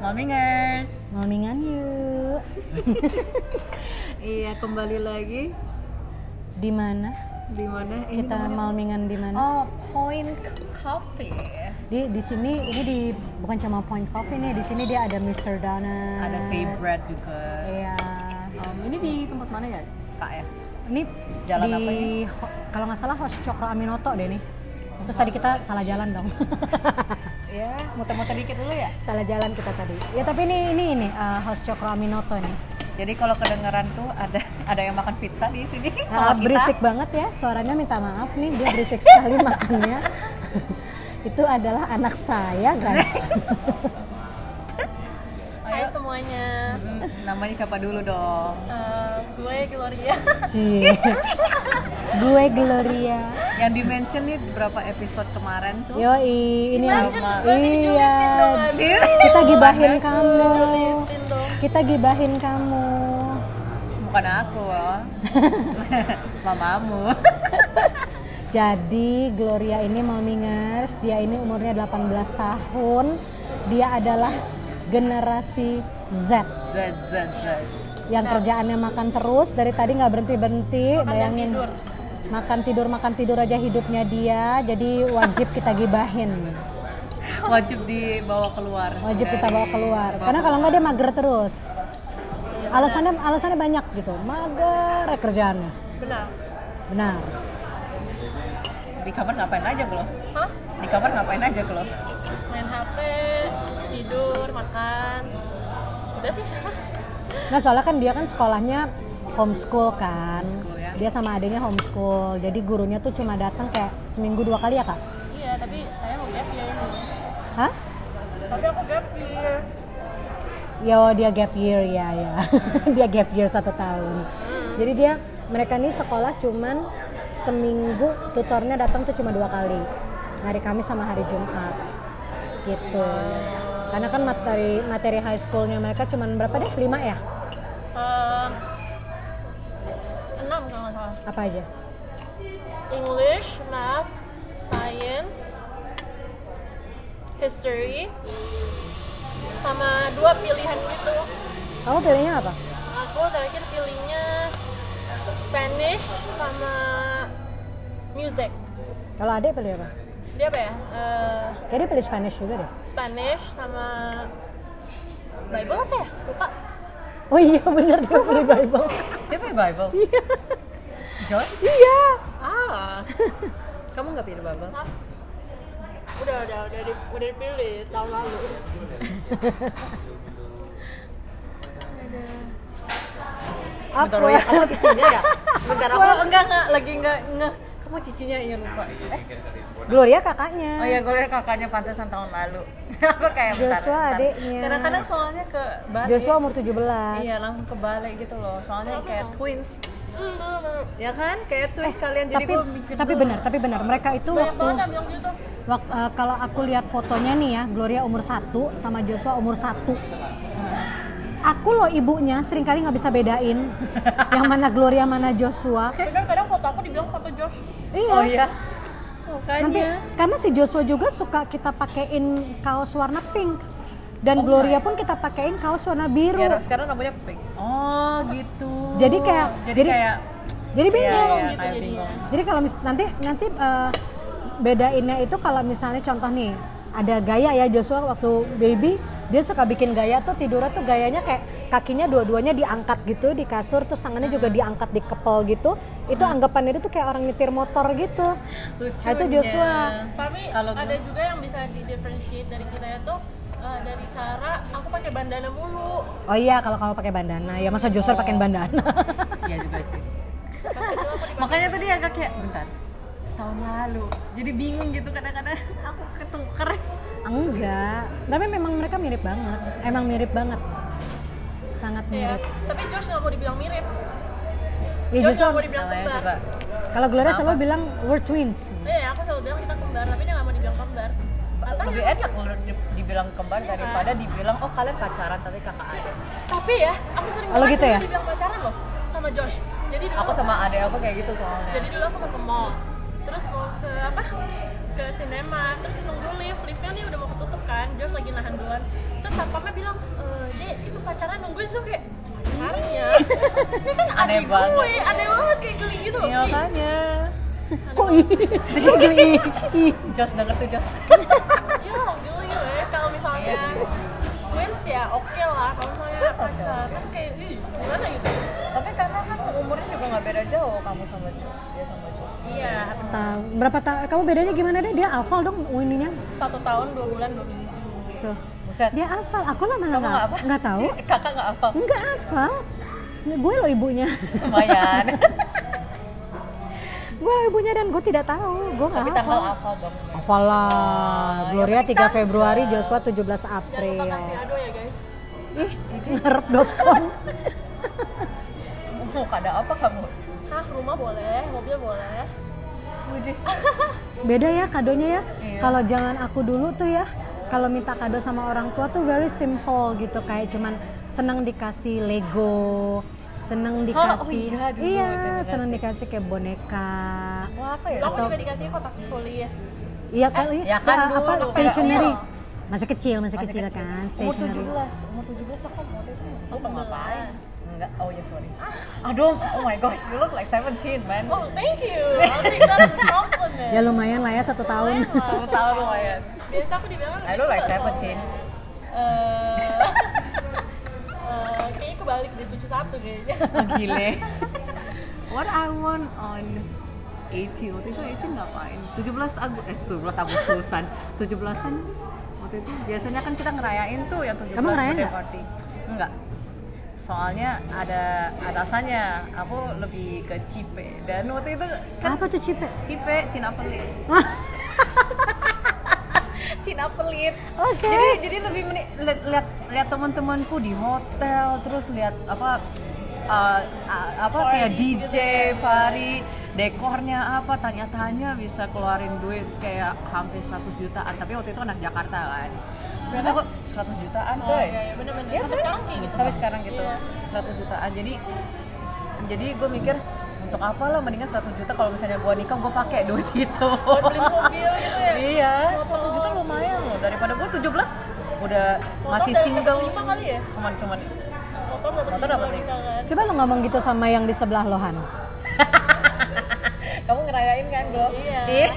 Malmingers. Malmingan yuk. Iya, kembali lagi Di mana? di mana? Kita malmingan di mana? Oh, Point Coffee. Di di sini ini di bukan cuma Point Coffee nih, di sini dia ada Mr. Donut. Ada Say Bread juga. Iya. Um, ini di tempat mana ya, Kak ya? Ini Jalan di apa ini? kalau nggak salah Host Cokro Aminoto deh nih. Terus tadi kita salah jalan dong. Ya, muter-muter dikit dulu ya. salah jalan kita tadi. Ya tapi ini ini ini uh, Host Cokro Aminoto nih. Jadi kalau kedengeran tuh ada ada yang makan pizza di sini. Ah, Sama kita. berisik banget ya, suaranya minta maaf nih, dia berisik sekali makannya. Itu adalah anak saya, guys. Namanya siapa dulu dong? Eh, gue Gloria. Gue Gloria. Yang di mention nih berapa episode kemarin tuh? Yoi, ini dong, iya. Adit. Kita gibahin kamu. Kita gibahin kamu. Bukan aku loh. Mamamu. Jadi Gloria ini Malmingers, dia ini umurnya 18 tahun. Dia adalah generasi Z Z Z Z. yang kerjaannya makan terus dari tadi nggak berhenti berhenti. Makan Bayangin tidur. makan tidur makan tidur aja hidupnya dia. Jadi wajib kita gibahin, Wajib dibawa keluar. wajib kita bawa keluar. Karena kalau nggak dia mager terus. Alasannya alasannya banyak gitu, mager ya kerjaannya. Benar. Benar. di kamar ngapain aja lo? Hah? Di kamar ngapain aja lo? Main HP, tidur, makan. Udah sih. Nah soalnya kan dia kan sekolahnya homeschool kan. Homeschool, ya. Dia sama adiknya homeschool. Jadi gurunya tuh cuma datang kayak seminggu dua kali ya kak? iya, tapi saya mau gap year ini. Hah? Tapi aku gap year. Yo dia gap year ya ya. dia gap year satu tahun. Jadi dia mereka nih sekolah cuman seminggu tutornya datang tuh cuma dua kali. Hari Kamis sama hari Jumat. Gitu. Karena kan materi materi high schoolnya mereka cuman berapa deh? Lima ya? Em, enam kalau nggak salah. Apa aja? English, Math, Science, History, sama dua pilihan gitu. Kamu pilihnya apa? Aku terakhir pilihnya Spanish sama Music. Kalau adik pilih apa? Dia apa ya? Eh, Kayak dia pilih Spanish juga deh. Spanish sama Bible apa ya? Lupa. Oh iya bener dia pilih Bible. Dia punya Bible. Joy? iya. Ah. Kamu nggak pilih Bible? Hah? Udah, udah, udah, di, udah dipilih tahun lalu. Bentar, kamu cicinya ya? Bentar, aku enggak, enggak, lagi enggak, enggak Kamu cicinya, iya lupa Eh, Gloria kakaknya. oh iya, liat kakaknya pantesan tahun lalu Aku kayak bentar, Joshua bentar. adiknya. Kadang-kadang soalnya ke balik Joshua umur 17. Iya, langsung kebalik gitu loh Soalnya kayak twins. Ya kan? Kayak twins kalian, jadi tapi gue mikir tapi benar, tapi benar. Mereka itu Banyak waktu, banget yang bilang gitu. wak- eh, kalau aku lihat fotonya nih ya, Gloria umur 1 sama Joshua umur 1. Aku loh ibunya sering kali nggak bisa bedain yang mana Gloria mana Joshua. Bener kadang foto aku dibilang foto Josh. Iya. Oh iya? Nanti Makanya karena si Joshua juga suka kita pakein kaos warna pink dan Gloria pun kita pakein kaos warna biru. Ya, sekarang namanya pink Oh gitu Jadi kayak Jadi, jadi kayak jadi bingung. Iya, iya, gitu jadinya. bingung Jadi kalau mis- nanti nanti eh, bedainnya itu kalau misalnya contoh nih ada gaya ya Joshua waktu baby dia suka bikin gaya tuh tidurnya tuh gayanya kayak kakinya dua-duanya diangkat gitu di kasur terus tangannya juga diangkat di kepel gitu. Itu anggapannya itu tuh kayak orang nyetir motor gitu. Lucunya Nah, itu Joshua. Tapi Kalau ada gue- juga yang bisa di differentiate dari kita itu eh, dari cara aku pakai bandana mulu. oh iya kalau kamu pakai bandana. Ya masa Joshua pakai bandana? Iya juga sih. Makanya tadi agak kayak bentar tahun lalu jadi bingung gitu kadang-kadang aku ketuker enggak tapi memang mereka mirip banget emang mirip banget sangat Iya. mirip Tapi Josh nggak mau dibilang mirip. ya Josh nggak mau dibilang kembar. kalau Gloria selalu bilang we're twins Iya, aku selalu bilang kita kembar, tapi dia nggak mau dibilang kembar. Katanya. lebih enak kalau di- dibilang kembar daripada dibilang oh kalian pacaran tapi kakak adik Tapi ya, aku sering banget gitu ya? dibilang pacaran loh sama Josh. Jadi dulu aku sama adik aku kayak gitu soalnya jadi dulu aku mau ke mall. Terus mau ke apa? ke sinema terus nunggu lift liftnya nih udah mau ketutup kan Josh lagi nahan duluan terus satpamnya bilang e, dek itu pacarnya nungguin so kayak pacarnya ini kan Aneh banget. gue aneh banget kayak geli gitu Iya makanya. Kok ih, geli? Ih. Jos denger tuh Jos. ya geli ya kalau misalnya Iya. twins ya oke lah kalau misalnya oke, pacaran kayak ih gimana gitu Tapi karena kan umurnya juga nggak beda jauh kamu sama Jos, dia sama. Iya Setahun. Berapa tahun? Kamu bedanya gimana deh? Dia hafal dong ininya. satu tahun dua bulan dua minggu Tuh. Buset. Dia hafal. Aku lah malah Kamu nggak apa? nggak tahu. Kakak nggak apa? Nggak hafal. Gue lo ibunya. Lumayan. gue lo ibunya dan gue tidak tahu. Gue nggak Tapi hafal. tanggal hafal dong. Hafal lah. Gloria 3 Februari, Joshua 17 jangan April. lupa kasih ado ya guys Ih, ngarep.com. Mau kada apa kamu? Rumah boleh, mobil boleh. Beda ya kadonya ya. Iya. Kalau jangan aku dulu tuh ya, kalau minta kado sama orang tua tuh very simple gitu kayak cuman seneng dikasih Lego, seneng dikasih iya, dulu iya, itu dikasih. seneng dikasih kayak boneka. Mau apa ya? Aku juga dikasih kotak tulis. Iya kali ya kan apa, apa dulu, stationery. kecil. Masih kecil, masih, Masih kecil, kecil. kan, Umur stationery. 17, umur 17 aku waktu itu 18. ngapain. Enggak, oh ya sorry. Aduh, oh my gosh, you look like 17 man. Oh, thank you. I'll take that as a compliment. Ya lumayan lah ya satu tahun. Lumayan lah. Satu tahun lumayan. Biasa aku dibilang I look like ridiculous 17. soalnya. Eh, eh, kayaknya kebalik di 71 kayaknya. Oh, gile. What I want on 18 waktu itu 18 ngapain? 17 Agustus, eh 17 Agustusan 17an waktu itu biasanya kan kita ngerayain tuh yang 17 Kamu ngerayain birthday nggak? party enggak soalnya ada atasannya aku lebih ke cipe dan waktu itu kan Apa tuh cipe? cipe Cina pelit Cina pelit Oke. jadi jadi lebih meni- lihat lihat lihat teman-temanku di hotel terus lihat apa uh, uh, apa kayak Party DJ gitu ya. dekornya apa tanya-tanya bisa keluarin duit kayak hampir 100 jutaan tapi waktu itu anak Jakarta kan terus aku 100 jutaan Oh coy iya, iya bener-bener. Iya Sampai kan? sekarang kayak gitu. sampai sekarang gitu Iya. 100 jutaan jadi jadi gue mikir untuk apa lo mendingan 100 juta kalau misalnya gue nikah gue pakai duit itu Buat beli mobil gitu ya. iya Motor. 100 juta lumayan loh daripada gue 17 udah Motor masih single lima kali ya? cuman cuman Motor dapat Motor dapat kan. Coba lo ngomong gitu sama yang di sebelah Lohan. kamu ngerayain kan bro Iya.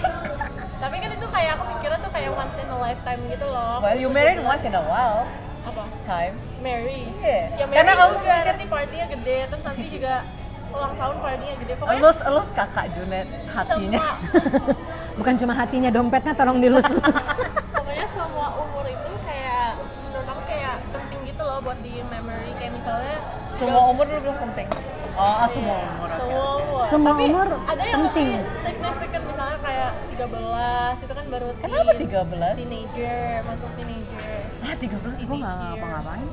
Tapi kan itu kayak aku mikirnya tuh kayak once in a lifetime gitu loh. well you married once in a while Apa? time Marry. Iya. Ya Karena Karena kamu juga nanti partinya gede, terus nanti juga ulang tahun partinya gede. Pokoknya elus elus kakak Junet hatinya semua Bukan cuma hatinya, dompetnya tolong dilus-lus. pokoknya semua umur itu kayak menurut aku kayak penting gitu loh buat di memory kayak misalnya semua umur dulu belum penting oh ah, semua umur semua umur. Semua Tapi umur ada yang penting. lebih significant misalnya kayak 13 itu kan baru Kenapa teen, 13? teenager masuk teenager ah 13 gue nggak year. ngapa-ngapain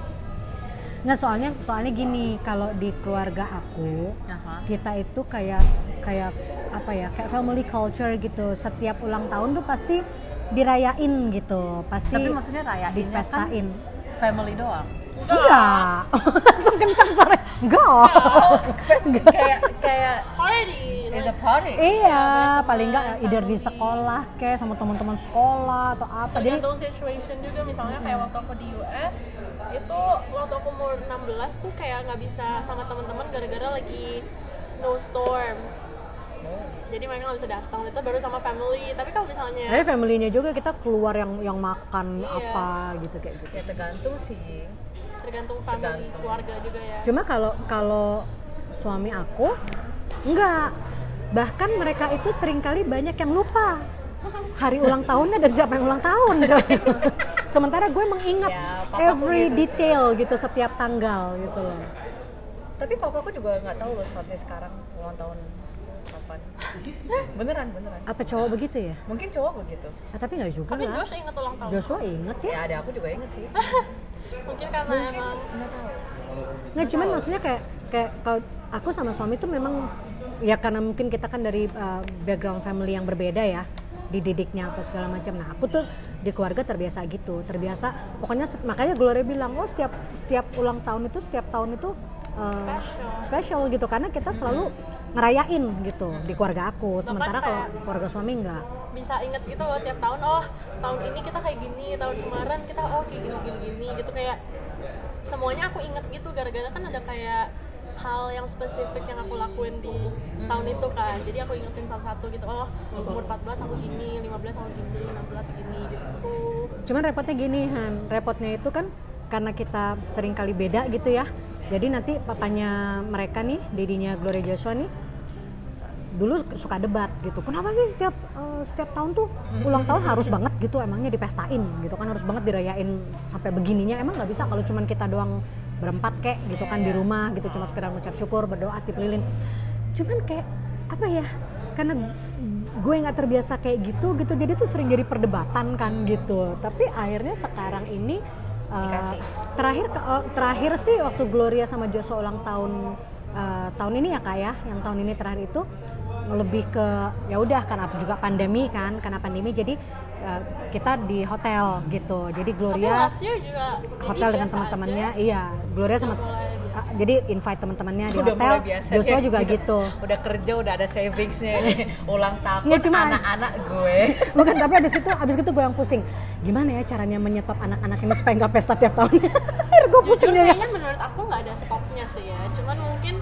Nggak soalnya soalnya gini, kalau di keluarga aku Aha. kita itu kayak kayak apa ya kayak family culture gitu setiap ulang tahun tuh pasti dirayain gitu pasti tapi maksudnya rayainnya kan dipestain family doang enggak langsung kencang sore enggak. Kayak kayak party is like, a party. Iya teman, paling enggak either di sekolah kayak sama teman-teman sekolah atau apa. Jadi tergantung situation juga. Misalnya kayak waktu aku di US itu waktu aku umur 16 tuh kayak nggak bisa sama teman-teman gara-gara lagi snowstorm. Jadi mereka nggak bisa datang. Itu baru sama family. Tapi kalau misalnya Tapi family-nya juga kita keluar yang yang makan Iya. apa gitu kayak gitu. ya tergantung sih tergantung family Tergantung. keluarga juga ya Cuma kalau kalau suami aku enggak. Bahkan mereka itu sering kali banyak yang lupa hari ulang tahunnya dari siapa yang ulang tahun. Sementara gue mengingat Ya, every gitu sih. detail gitu setiap tanggal gitu loh. tapi papaku juga nggak tahu loh sampai sekarang ulang tahun kapan beneran beneran Apa cowok begitu ya? mungkin cowok begitu Ah, tapi nggak juga tapi lah. Josh inget ulang tahun Joshua inget ya. ya ada aku juga inget sih mungkin karena emang nggak tahu Nggak cuman maksudnya kayak kayak kalau aku sama suami tuh memang ya karena mungkin kita kan dari uh, background family yang berbeda ya dididiknya apa segala macam. Nah aku tuh di keluarga terbiasa gitu, terbiasa. Pokoknya makanya Gloria bilang oh setiap setiap ulang tahun itu setiap tahun itu uh, Special. special gitu karena kita selalu ngerayain gitu di keluarga aku. Bahkan sementara kalau keluarga suami enggak. bisa inget gitu loh tiap tahun oh tahun ini kita kayak gini tahun kemarin kita oh kayak gini gini gini gitu. Kayak semuanya aku inget gitu gara-gara kan ada kayak hal yang spesifik yang aku lakuin di tahun itu kan. Jadi aku ingetin satu-satu gitu oh umur 14 aku gini 15 aku gini 16 gini gitu. Cuman repotnya gini Han, repotnya itu kan karena kita sering kali beda gitu ya. Jadi nanti papanya mereka nih, dedinya Gloria Joshua nih dulu suka debat gitu. Kenapa sih setiap eh, setiap tahun tuh ulang tahun harus banget gitu emangnya dipestain gitu kan harus banget dirayain sampai begininya. Emang nggak bisa kalau cuman kita doang berempat kek gitu kan di rumah gitu cuma sekedar mengucap syukur berdoa tip lilin. Cuman kayak apa ya karena gue nggak terbiasa kayak gitu gitu jadi tuh sering jadi perdebatan kan gitu. Tapi akhirnya sekarang ini uh, terakhir uh, terakhir sih waktu Gloria sama Joshua ulang tahun uh, tahun ini ya kak ya yang tahun ini terakhir itu lebih ke ya udah karena juga pandemi kan karena pandemi jadi uh, kita di hotel gitu. Jadi Gloria juga hotel dengan teman-temannya iya. Gloria sama uh, jadi invite teman-temannya di udah hotel. biasa. Joshua juga gitu. udah kerja udah ada savingsnya ulang tahun Nggak, cuma- anak-anak gue. Bukan tapi abis itu abis itu gue yang pusing. Gimana ya caranya menyetop anak-anak ini supaya nggak pesta tiap tahun? Gue pusing ya menurut aku nggak ada stopnya sih ya. Cuman mungkin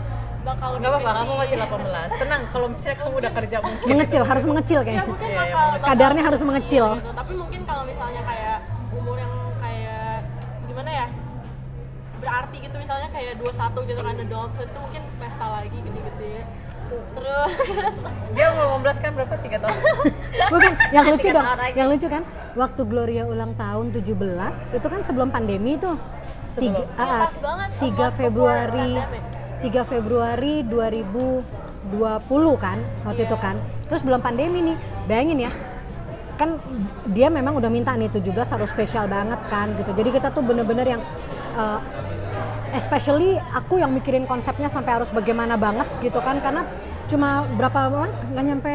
bakal nggak apa-apa kamu masih 18 tenang kalau misalnya kamu udah kerja mungkin. Mengecil harus mengecil ya kayaknya mungkin Iya, bakal, emang bakal Kadarnya harus mengecil. gitu. tapi mungkin kalau misalnya kayak umur yang kayak gimana ya berarti gitu misalnya kayak 21 gitu kan adulthood itu mungkin pesta lagi gede-gede. Terus. Dia umur 15 kan berapa? 3 tahun. Bukan yang lucu Tiga dong yang lucu kan waktu Gloria ulang tahun 17 itu kan sebelum pandemi tuh. Sebelum. tiga, Ya, pas banget, 3 before Februari. 3 Februari 2020 kan waktu Iya. itu kan. Terus belum pandemi nih bayangin ya. Kan dia memang udah minta nih 17 harus spesial banget kan gitu. Jadi kita tuh bener-bener yang uh, especially aku yang mikirin konsepnya sampai harus bagaimana banget gitu kan. Karena cuma berapa bulan? Nggak nyampe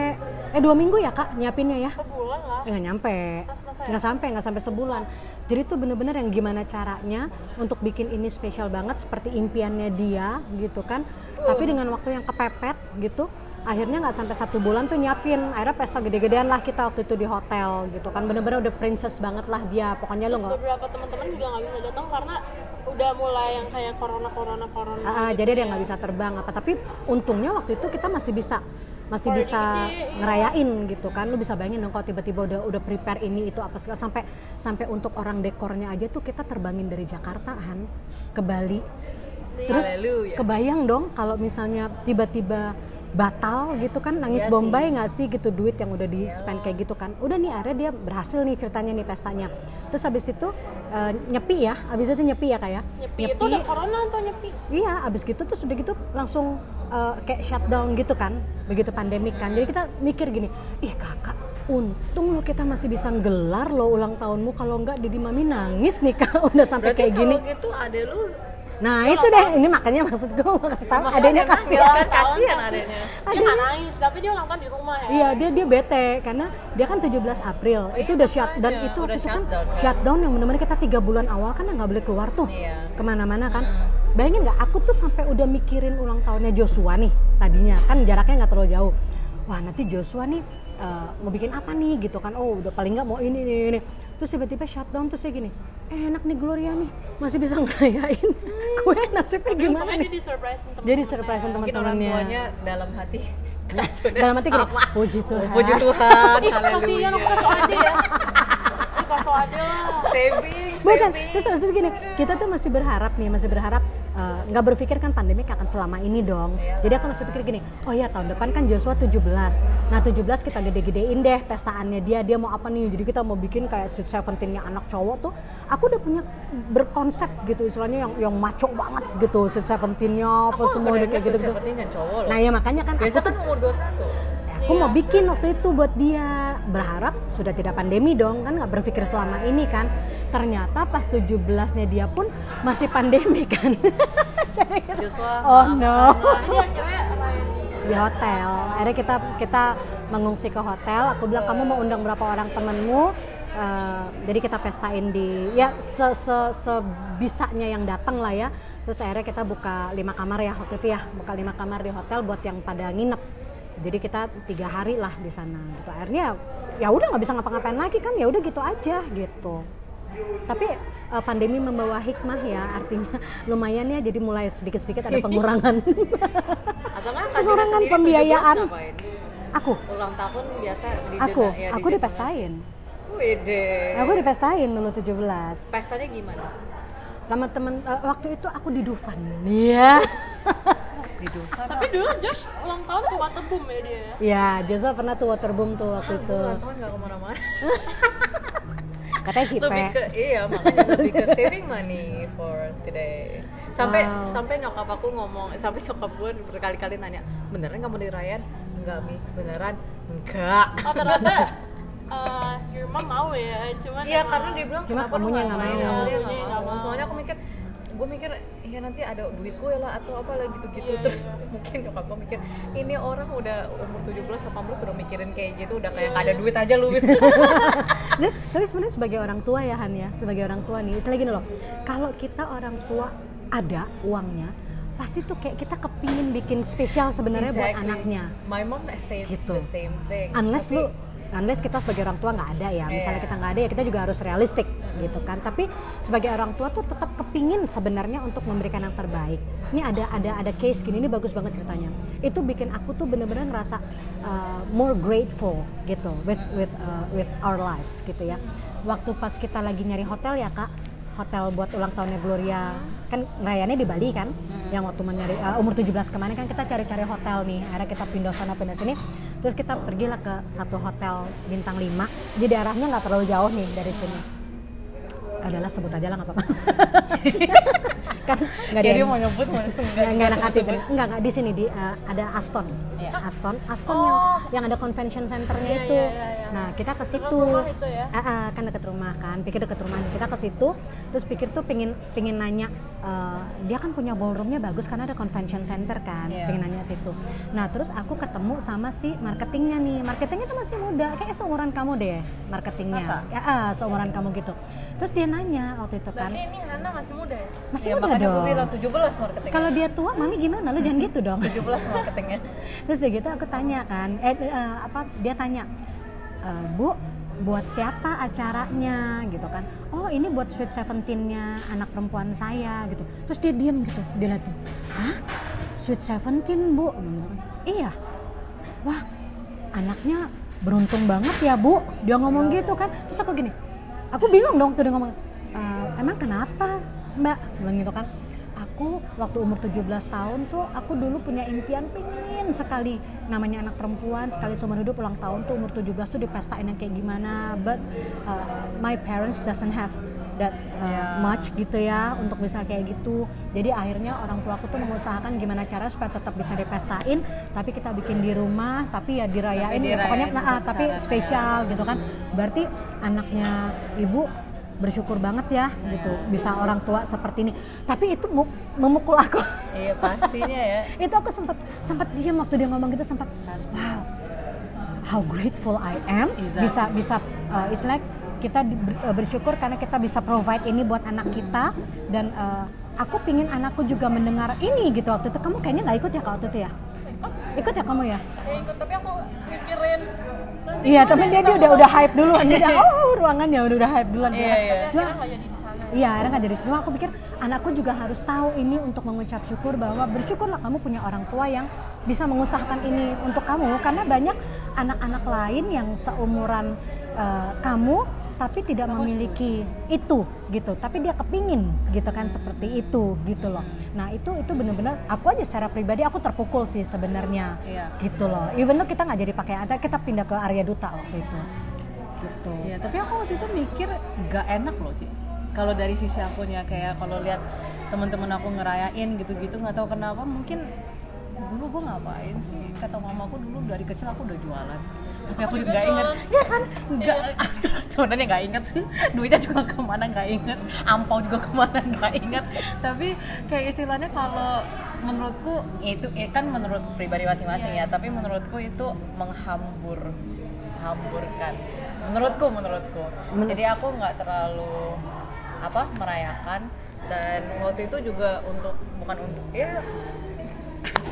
eh dua minggu ya kak nyiapinnya ya? Sebulan lah. Eh, nggak nyampe. Ya? nggak sampai nggak sampai sebulan jadi tuh bener-bener yang gimana caranya untuk bikin ini spesial banget seperti impiannya dia gitu kan. Tapi dengan waktu yang kepepet gitu akhirnya nggak sampai satu bulan tuh nyiapin. Akhirnya pesta gede-gedean lah kita waktu itu di hotel gitu kan. Bener-bener udah princess banget lah dia. Pokoknya lo terus nggak beberapa teman-teman juga nggak bisa datang karena udah mulai yang kayak corona corona corona Ah, ah, gitu jadi dia ya. nggak bisa terbang apa. Tapi untungnya waktu itu kita masih bisa masih bisa gede, iya. ngerayain gitu kan lu bisa bayangin dong kalau tiba-tiba udah udah prepare ini itu apa segala sampai sampai untuk orang dekornya aja tuh kita terbangin dari Jakarta Han ke Bali terus Haleluya. kebayang dong kalau misalnya tiba-tiba batal gitu kan nangis Iya bombay nggak sih gitu duit yang udah di spend kayak gitu kan. Udah nih akhirnya dia berhasil nih ceritanya nih pestanya. Terus habis itu eh, nyepi ya habis itu nyepi ya kayak nyepi itu udah corona tuh nyepi. Iya, abis gitu terus udah gitu langsung uh, kayak shutdown gitu kan, begitu pandemik kan. Jadi kita mikir gini, ih kakak, untung lo kita masih bisa gelar lo ulang tahunmu kalau enggak Didi Mami nangis nih kak. Udah sampai berarti kayak gini. gitu ade lu Nah itu deh, ini makanya maksud gue mau kasih tahu. Adanya nangis. kasih. Kan kasihan adanya. dia nggak nangis tapi dia ulang tahun di rumah ya. Iya dia dia bete karena dia kan 17 April. Itu udah shut dan aja, itu udah waktu itu kan shutdown, kan. shutdown yang benar-benar kita tiga bulan awal kan nggak boleh keluar tuh. Iya. ke mana-mana kan. Bayangin nggak aku tuh sampai udah mikirin ulang tahunnya Joshua nih tadinya. Kan jaraknya nggak terlalu jauh. Wah nanti Joshua nih eh, mau bikin apa nih gitu kan. Oh udah paling nggak mau ini ini ini. Terus tiba-tiba shutdown terus saya gini eh, enak nih Gloria nih masih bisa ngerayain. Gue nasibnya gimana dia nih? di surprise jadi surprise mungkin orang teman-temannya tuanya dalam hati dalam hati gini puji Tuhan. Puji Tuhan ih kasihan aku kasih ade ya Ade lah saving Bukan, saving. terus itu gini, kita tuh masih berharap nih, masih berharap eh, nggak berpikir kan pandemi akan selama ini dong. Iyalah. Jadi aku masih pikir gini, oh ya tahun depan kan Joshua 17. Nah 17 kita gede-gedein deh pestaannya dia, dia mau apa nih? Jadi kita mau bikin kayak Sweet Seventeen-nya anak cowok tuh. Aku udah punya berkonsep gitu istilahnya yang yang maco banget gitu Sweet Seventeen-nya apa semua kayak gitu-gitu. Seperti yang cowok loh Nah ya makanya kan biasa aku kan umur 21 aku mau bikin waktu itu buat dia. Berharap sudah tidak pandemi dong kan nggak berpikir selama ini kan. Ternyata pas 17 nya dia pun masih pandemi kan. Joshua oh no. akhirnya raya di hotel. Akhirnya kita kita mengungsi ke hotel. Aku bilang kamu mau undang berapa orang temenmu Eh, jadi kita pestain di ya se, se, sebisanya yang datang lah ya. Terus akhirnya kita buka lima kamar ya waktu itu ya. Buka lima kamar di hotel buat yang pada nginep jadi kita tiga hari lah di sana gitu. Akhirnya ya udah nggak bisa ngapa-ngapain lagi kan? Ya udah gitu aja gitu. Tapi eh, pandemi membawa hikmah ya artinya lumayan ya. Jadi mulai sedikit-sedikit ada pengurangan. Atau Pengurangan pembiayaan. aku. Ulang tahun biasa di aku. deda- ya, aku di dipestain. Wede. aku dipestain dulu 17 Pestanya gimana? sama temen eh, waktu itu aku di Dufan. Iya Di Dufan. Tapi dulu Josh ulang tahun ke Waterboom ya dia ya. ya Joshua pernah tuh waterboom tuh waktu Aku itu ulang tahun nggak ke mana-mana. katanya sih lebih ke iya makanya lebih ke saving money for today sampai Wow. sampai nyokap aku ngomong sampai nyokap gue berkali-kali nanya beneran kamu dirayain enggak mi beneran enggak Rata-rata eh, your mom mau ya, cuman iya karena dia bilang Cuma kenapa lu kamunya nggak nggak main?" mau. Dia Kamunya nggak mau mau. soalnya aku mikir gue mikir ya nanti ada duit gue lah atau apa lah gitu-gitu Iya, terus mungkin nyokap gue mikir ini orang udah umur 17 18 sudah mikirin kayak gitu udah kayak nggak ada duit aja lu gitu tapi sebenarnya sebagai orang tua ya Han ya, sebagai orang tua nih, istilah gini loh, kalau kita orang tua ada uangnya, pasti tuh kayak kita kepingin bikin spesial sebenarnya buat Exactly. anaknya. my mom say Gitu. the same thing Unless Tapi- lu, unless kita sebagai orang tua nggak ada ya, misalnya Iya. kita nggak ada ya kita juga harus realistik gitu kan. Tapi sebagai orang tua tuh tetap kepingin sebenarnya untuk memberikan yang terbaik. Ini ada ada ada case gini, ini bagus banget ceritanya. Itu bikin aku tuh bener-bener ngerasa uh, more grateful gitu with with uh, with our lives gitu ya. Waktu pas kita lagi nyari hotel ya kak, hotel buat ulang tahunnya Gloria. Kan rayaannya di Bali kan yang waktu mencari uh, umur 17 kemarin kan kita cari-cari hotel nih. Akhirnya kita pindah sana pindah sini. Terus kita pergilah ke satu hotel bintang 5 jadi arahnya nggak terlalu jauh nih dari sini. Adalah sebut aja lah nggak apa-apa kan nggak ya dia mau nyebut mau nggak nggak enak hati kan? enggak enggak di sini di uh, ada Aston Iya. Aston Aston yang yang ada convention centernya Iya, itu iya, iya, iya. nah kita ke situ ya? Ah, ah, kan deket rumah kan pikir deket rumah kita ke situ terus pikir tuh pingin pingin nanya eh, dia kan punya ballroomnya bagus karena ada convention center kan Iya. pingin nanya situ nah terus aku ketemu sama si marketingnya nih marketingnya tuh masih muda kayak seumuran kamu deh marketingnya Masa? ya ah, seumuran kamu gitu terus dia nanya waktu itu kan Berarti ini Hana masih muda ya? masih ya, makanya dong. gue bilang 17 marketingnya. Kalau dia tua mami gimana? Lu jangan gitu dong. 17 marketingnya. Terus udah gitu aku tanya kan eh eh, apa dia tanya "Eh, bu buat siapa acaranya? Gitu kan. Oh ini buat sweet seventeennya anak perempuan saya gitu. Terus dia diem gitu dia lihat hah? Sweet seventeen bu? Iya. Wah anaknya beruntung banget ya bu. Dia ngomong gitu kan. Terus aku gini aku bingung dong tuh dia ngomong "Eh, emang kenapa mbak bilang gitu kan aku waktu umur 17 tahun tuh aku dulu punya impian pengen sekali namanya anak perempuan sekali seumur hidup ulang tahun tuh umur 17 tuh dipestain yang kayak gimana but uh, my parents doesn't have that uh, much gitu ya untuk bisa kayak gitu. Jadi akhirnya orang tua aku tuh mengusahakan gimana cara supaya tetap bisa dipestain tapi kita bikin di rumah tapi ya dirayain Tapi ya pokoknya dirayain nah, ah, tapi besar-besaran. spesial gitu kan. Berarti anaknya ibu bersyukur banget ya gitu. Bisa orang tua seperti ini. Tapi itu mu- memukul aku. Iya pastinya ya. Itu aku sempat sempat diam waktu dia ngomong gitu sempat wow how grateful I am. Exactly. bisa bisa uh, istilahnya kita di- ber- uh, bersyukur karena kita bisa provide ini buat anak kita. Dan uh, aku pingin anakku juga mendengar ini gitu. Waktu itu kamu kayaknya nggak ikut ya kalau waktu itu ya? Ikut. Ya kamu ya? Ya ikut, tapi aku mikirin iya tapi ada dia dia sama udah udah hype duluan. Dia udah oh ruangannya udah udah hype duluan. Iya, iya. Cuma- Iya, akhirnya nggak jadi. Cuma aku pikir anakku juga harus tahu ini untuk mengucap syukur bahwa bersyukurlah kamu punya orang tua yang bisa mengusahakan ini untuk kamu. Karena banyak anak-anak lain yang seumuran eh, kamu tapi tidak memiliki itu gitu tapi dia kepingin gitu kan seperti itu gitu loh nah itu itu benar-benar aku aja secara pribadi aku terpukul sih sebenarnya Iya. gitu loh even though kita nggak jadi pakai ada kita pindah ke Arya Duta waktu itu gitu Iya, tapi aku waktu itu mikir gak enak loh, Ci. Kalau dari sisi akunya kayak kalau lihat teman-teman aku ngerayain gitu-gitu nggak tahu kenapa mungkin dulu gue ngapain sih? Kata mamaku dulu dari kecil aku udah jualan. Tapi aku juga nggak inget ya kan? Nggak. Sebenarnya nggak inget sih. Duitnya juga ke mana nggak inget ampau juga ke mana nggak inget tapi kayak istilahnya kalau menurutku itu eh, kan menurut pribadi masing-masing ya. Tapi menurutku itu menghambur hamburkan. Menurutku menurutku. Men- jadi aku nggak terlalu apa merayakan. Dan waktu itu juga untuk bukan untuk ya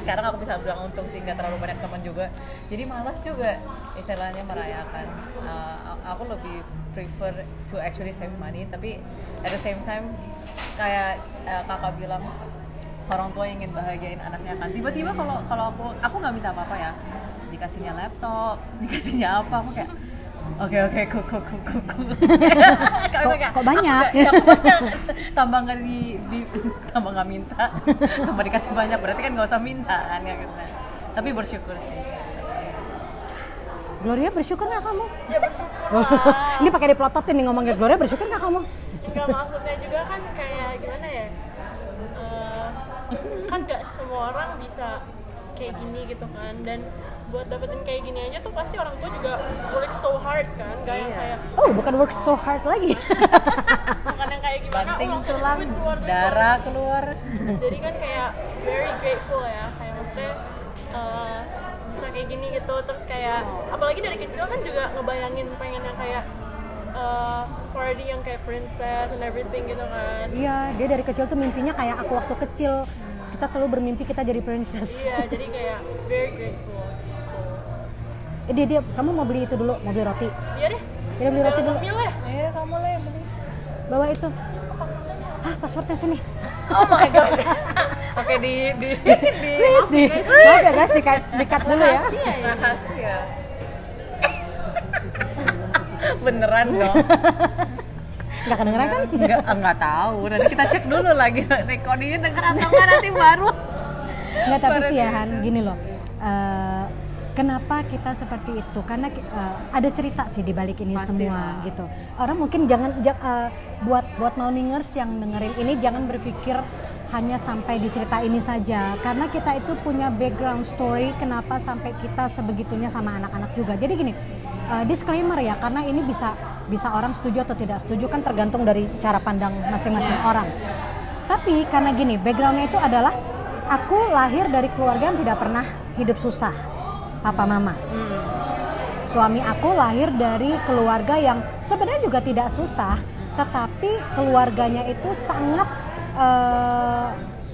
sekarang aku bisa bilang untung sih nggak terlalu banyak teman juga. Jadi malas juga istilahnya merayakan. Uh, aku lebih prefer to actually save money tapi at the same time kayak uh, kakak bilang orang tua ingin bahagiain anaknya kan. Tiba-tiba kalau kalau aku aku nggak minta apa-apa ya. Dikasihnya laptop dikasihnya apa aku kayak oke oke kok kok kok kok kok. Kok- kok banyak? Ya, tambah nggak di, di tambah nggak minta. Tambah dikasih banyak berarti kan nggak usah minta kan ya kan? Tapi bersyukur sih. Gloria bersyukur nggak kamu? ya bersyukur lah Ini pakai diplototin nih ngomongnya. Gloria bersyukur nggak kamu? Enggak maksudnya juga kan kayak gimana ya? Eh, kan gak semua orang bisa kayak gini gitu kan. Dan buat dapetin kayak gini aja tuh pasti orang tua juga work so hard kan gak yang kayak Oh bukan work so hard lagi. bukan yang kayak gimana banting oh, tulang duit keluar, duit darah keluar keluar. jadi kan kayak very grateful ya kayak maksudnya eh, bisa kayak gini gitu terus kayak apalagi dari kecil kan juga ngebayangin pengen yang kayak eh, party yang kayak princess and everything gitu kan Iya, dia dari kecil tuh mimpinya kayak aku waktu kecil. Kita selalu bermimpi kita jadi princess. iya jadi kayak very grateful Eh, dia, dia, kamu mau beli itu dulu, mau beli roti. iya deh Dia beli roti dulu. milih akhirnya kamu lah yang beli Bawa itu. Ah, passwordnya sini. oh my gosh oke di di di Please di. Maaf ya guys, dikat, dikat dulu ya. Ya rahasia beneran dong Nggak kedengeran kan? nggak nggak tahu nanti kita cek dulu lagi recordingnya denger atau enggak nanti baru Nggak tapi sih ya. Han, gini loh. Eh, kenapa kita seperti itu? Karena eh, ada cerita sih di balik ini Pasti semua lah. gitu. Orang mungkin jangan ja- eh, buat buat mauningers yang dengerin ini jangan berpikir hanya sampai di cerita ini saja karena kita itu punya background story kenapa sampai kita sebegitunya sama anak-anak juga. Jadi gini, eh, disclaimer ya karena ini bisa bisa orang setuju atau tidak setuju kan tergantung dari cara pandang masing-masing orang. Tapi karena gini, backgroundnya itu adalah aku lahir dari keluarga yang tidak pernah hidup susah, papa mama. Suami aku lahir dari keluarga yang sebenarnya juga tidak susah, tetapi keluarganya itu sangat eh,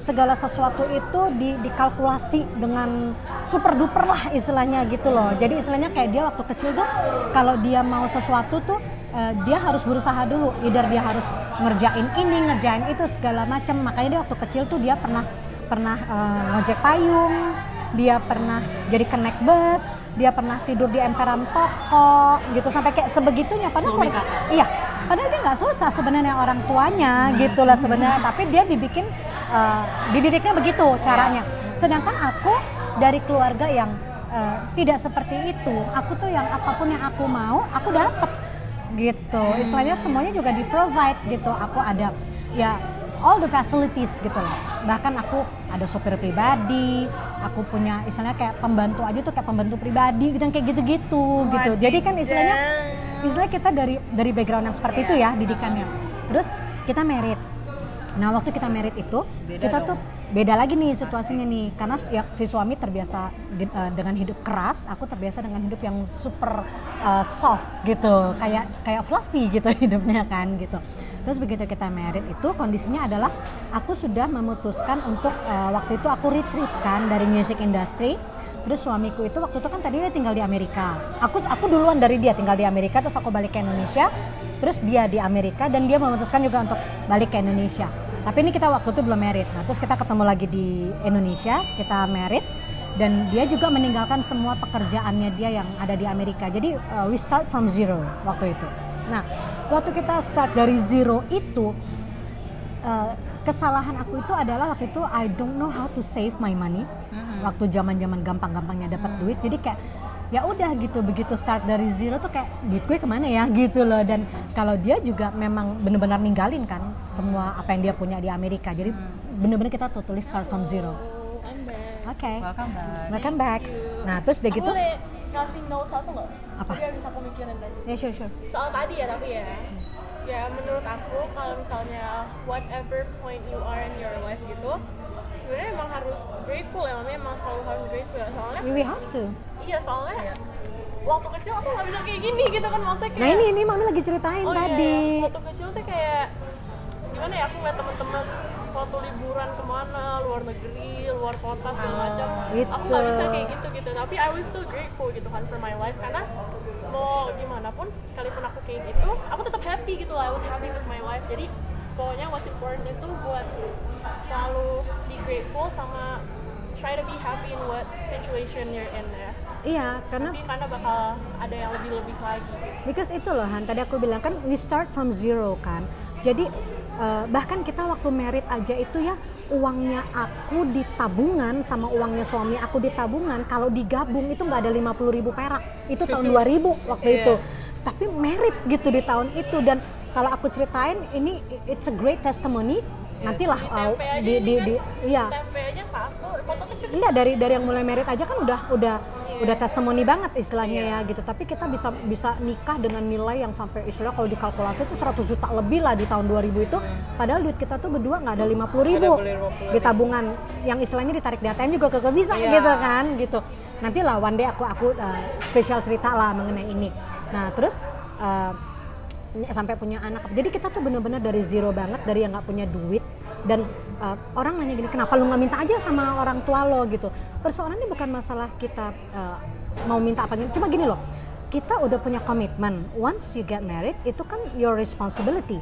segala sesuatu itu di, dikalkulasi dengan super duper lah istilahnya gitu loh. Jadi istilahnya kayak dia waktu kecil tuh kalau dia mau sesuatu tuh eh, dia harus berusaha dulu. Either dia harus ngerjain ini, ngerjain itu segala macam. Makanya dia waktu kecil tuh dia pernah pernah eh, ngojek payung, dia pernah jadi kenek bus, dia pernah tidur di emperan toko gitu. Sampai kayak sebegitunya. Padahal Suami keluarga- iya. Padahal dia nggak susah sebenarnya orang tuanya gitu lah sebenarnya. Tapi dia dibikin eh, dididiknya begitu caranya. Sedangkan aku dari keluarga yang eh, tidak seperti itu. Aku tuh yang apa pun yang aku mau aku dapet gitu. Istilahnya semuanya juga di provide gitu. Aku ada ya all the facilities gitu loh. Bahkan aku ada sopir pribadi aku punya istilahnya kayak pembantu aja tuh kayak pembantu pribadi gitu yang kayak gitu-gitu gitu. Jadi kan istilahnya istilahnya kita dari dari background yang seperti Iya. itu ya didikannya. Terus kita merit. Nah waktu kita merit itu Beda kita dong. tuh beda lagi nih situasinya nih. Karena ya, si suami terbiasa di- eh, dengan hidup keras aku terbiasa dengan hidup yang super eh, soft gitu. Kayak kayak fluffy gitu hidupnya kan gitu terus begitu kita merit itu kondisinya adalah aku sudah memutuskan untuk eh, waktu itu aku retreat kan dari music industry. Terus suamiku itu waktu itu kan tadinya tinggal di Amerika. Aku aku duluan dari dia tinggal di Amerika terus aku balik ke Indonesia. Terus dia di Amerika dan dia memutuskan juga untuk balik ke Indonesia. Tapi ini kita waktu itu belum merit. Nah terus kita ketemu lagi di Indonesia kita merit. Dan dia juga meninggalkan semua pekerjaannya dia yang ada di Amerika. Jadi uh, we start from zero waktu itu. Nah waktu kita start dari zero itu uh, kesalahan aku itu adalah waktu itu I don't know how to save my money. Waktu zaman zaman gampang gampangnya dapat duit. Jadi kayak ya udah gitu begitu start dari zero tuh kayak duit gue ke mana ya gitu loh. Dan kalau dia juga memang benar-benar ninggalin kan semua apa yang dia punya di Amerika. Jadi benar-benar kita totally start from zero. Oke welcome back. Welcome back. Nah terus udah Aku gitu boleh kasih note satu nggak? Apa? Jadi bisa aku mikirin tadi. ya sure sure Soal tadi ya tapi ya. Ya menurut aku kalau misalnya whatever point you are in your life gitu, sebenarnya emang harus grateful ya, namanya emang selalu harus grateful ya. Soalnya we have to iya soalnya waktu kecil aku nggak bisa kayak gini gitu kan maksudnya kayak nah ini ini mami lagi ceritain oh, iya, tadi iya. waktu kecil tuh kayak gimana ya aku ngeliat teman-teman waktu liburan ke mana luar negeri luar kota segala macam. Gitu. aku nggak bisa kayak gitu gitu. Tapi I was still grateful gitu kan for my life. Karena mau gimana pun sekalipun aku kayak gitu aku tetap happy gitu lah. I was happy with my life. Jadi pokoknya what's important itu buat selalu be grateful sama try to be happy in what situation you're in ya. Iya, karena nanti karena bakal ada yang lebih-lebih lagi. Because itu loh Han, tadi aku bilang kan we start from zero kan. Jadi eh, bahkan kita waktu merit aja itu ya uangnya aku di tabungan sama uangnya suami aku di tabungan kalau digabung itu nggak ada 50.000 ribu perak. Itu tahun 2000 waktu Iya. itu. Tapi merit gitu di tahun itu. Dan kalau aku ceritain ini it's a great testimony. Nantilah di uh, di, di, kan? di iya. Tempe aja satu. Foto kecil. Enggak dari dari yang mulai merit aja kan udah udah. Udah testimoni banget istilahnya ya gitu. Tapi kita bisa bisa nikah dengan nilai yang sampai istilah kalau dikalkulasi itu 100 juta lebih lah di tahun 2000 itu. Padahal duit kita tuh berdua nggak ada 50 ribu Nggak ada beli 50 di tabungan. Yang istilahnya ditarik di ATM juga kagak bisa Iya. gitu kan gitu. Nanti lah one day aku aku uh, spesial cerita lah mengenai ini. Nah terus uh, sampai punya anak. Jadi kita tuh bener-bener dari zero banget, dari yang nggak punya duit dan uh, orang nanya gini, kenapa lu nggak minta aja sama orang tua lo gitu? Persoalannya bukan masalah kita uh, mau minta apa gitu, cuma gini loh, kita udah punya komitmen. Once you get married, itu kan your responsibility.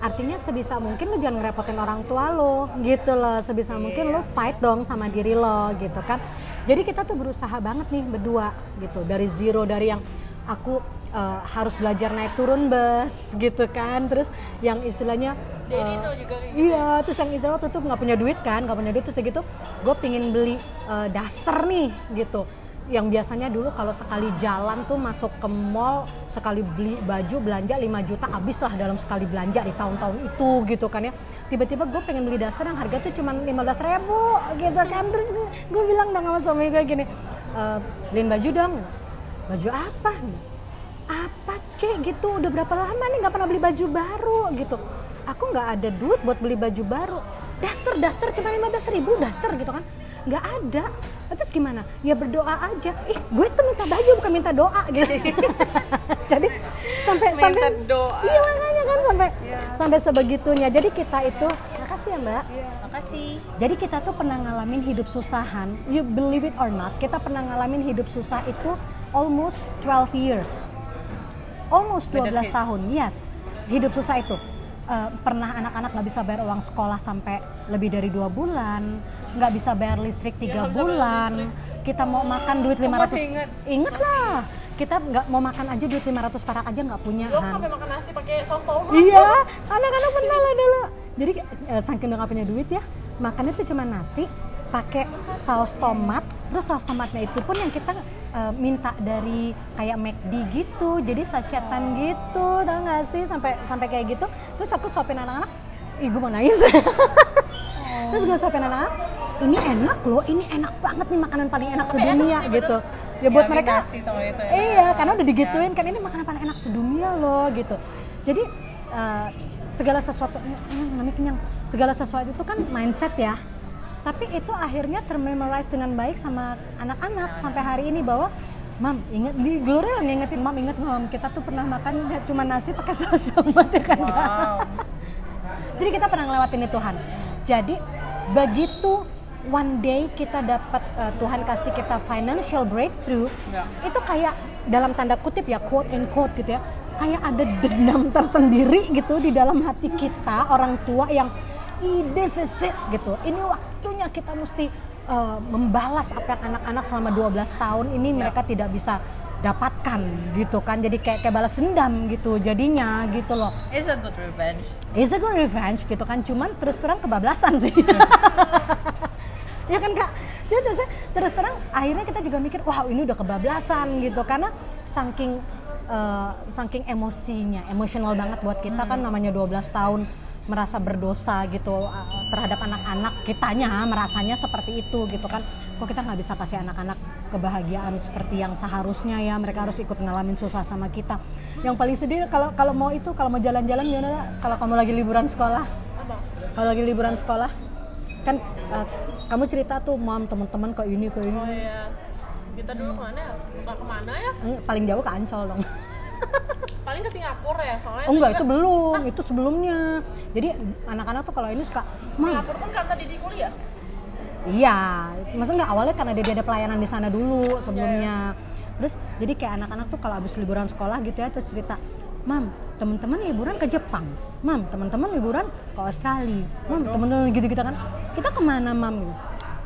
Artinya sebisa mungkin lu jangan ngerepotin orang tua lo gitu loh. Sebisa mungkin lo fight dong sama diri lo gitu kan. Jadi kita tuh berusaha banget nih berdua gitu. Dari zero dari yang aku uh, harus belajar naik turun bus gitu kan. Terus yang istilahnya Jadi uh, itu juga kayak gitu Iya, terus yang istilah waktu itu nggak punya duit kan, nggak punya duit terus kayak gitu, gue pingin beli uh, daster nih gitu. Yang biasanya dulu kalau sekali jalan tuh masuk ke mall, sekali beli baju belanja 5 juta habis lah dalam sekali belanja di tahun-tahun itu gitu kan ya. Tiba-tiba gue pengen beli daster yang harga tuh cuma 15 ribu gitu kan. Terus gue bilang dong sama suami gue gini, e, beliin baju dong. Baju apa? Apa kek gitu udah berapa lama nih nggak pernah beli baju baru gitu. Aku nggak ada duit buat beli baju baru. Daster daster cuma 15 ribu daster gitu kan. Nggak ada. Terus gimana? Ya berdoa aja. Ih gue tuh minta baju bukan minta doa gitu. Jadi sampai Minta sampai doa. iya makanya kan sampai sampai sebegitunya. Jadi kita itu makasih ya mbak. Makasih. jadi kita tuh pernah ngalamin hidup susahan, you believe it or not, kita pernah ngalamin hidup susah itu almost 12 years. Almost With the 12 kids. tahun, yes. Hidup susah itu. Eh, pernah anak-anak nggak bisa bayar uang sekolah sampai lebih dari dua bulan, nggak bisa bayar listrik tiga nggak bisa bayar bulan. Kita mau makan duit Kamu 500 masih ingat? Ingat lah. Kita nggak mau makan aja duit 500 perak aja nggak punya. Han. sampai makan nasi pakai saus tomat Iya, anak-anak pernah lah dulu. Jadi eh, saking udah gak punya duit ya, makannya tuh cuma nasi, pakai saus tomat. Terus saus tomatnya itu pun yang kita eh, minta dari kayak McD gitu, jadi sachetan gitu, tau gak sih? Sampai sampai kayak gitu. Terus aku suapin anak-anak, ih gue mau nangis. Terus gue suapin anak-anak, ini enak loh, ini enak banget nih makanan paling enak Tapi sedunia enak sih, gitu. Ya buat Ya, mereka, itu enak. iya karena udah digituin kan ini makanan paling enak sedunia loh gitu. Jadi eh, segala sesuatu, mami kenyang. Segala sesuatu itu kan mindset ya. Tapi itu akhirnya termemorize dengan baik sama anak-anak sampai hari ini bahwa Mam, inget di Gloria ngingetin Mam, inget Mam, kita tuh pernah makan ya, cuma nasi pakai saus tomat ya kan? Wow. Jadi kita pernah ngelewatin itu Tuhan. Jadi begitu one day kita dapat uh, Tuhan kasih kita financial breakthrough, Ya. itu kayak dalam tanda kutip ya quote and quote gitu ya, kayak ada dendam tersendiri gitu di dalam hati kita orang tua yang "Ih, this is it gitu. Ini waktunya kita mesti uh, membalas apa yang anak-anak selama 12 tahun ini mereka tidak bisa dapatkan gitu kan. Jadi kayak kayak balas dendam gitu jadinya gitu loh. It's a good revenge. It's a good revenge gitu kan, cuman terus terang kebablasan sih. ya kan kak? Jadi terus, terus terang akhirnya kita juga mikir, wow ini udah kebablasan gitu karena saking eh, saking emosinya, emosional banget buat kita kan namanya 12 tahun merasa berdosa gitu eh, terhadap anak-anak kitanya merasanya seperti itu gitu kan. Kok kita nggak bisa kasih anak-anak kebahagiaan seperti yang seharusnya ya? Mereka harus ikut ngalamin susah sama kita. Yang paling sedih kalau kalau mau itu kalau mau jalan-jalan gimana kalau kamu lagi liburan sekolah? Kalau lagi liburan sekolah? Kan eh, kamu cerita tuh mam teman-teman ke ini ke ini. Oh iya. Kita dulu ke mana ya? Ke mana ya? Eh, paling jauh ke Ancol dong paling ke Singapura ya soalnya Oh enggak, itu belum, itu sebelumnya. Jadi anak-anak tuh kalau ini suka, "Mam, Singapura kan karena Didi kuliah Iya, maksudnya nggak awalnya karena dia, dia ada pelayanan di sana dulu sebelumnya. Terus jadi kayak anak-anak tuh kalau habis liburan sekolah gitu ya terus cerita, "Mam, teman-teman liburan ke Jepang. Mam, teman-teman liburan ke Australia. Mam, teman-teman gitu-gitu kan. Kita ke mana, Mam?"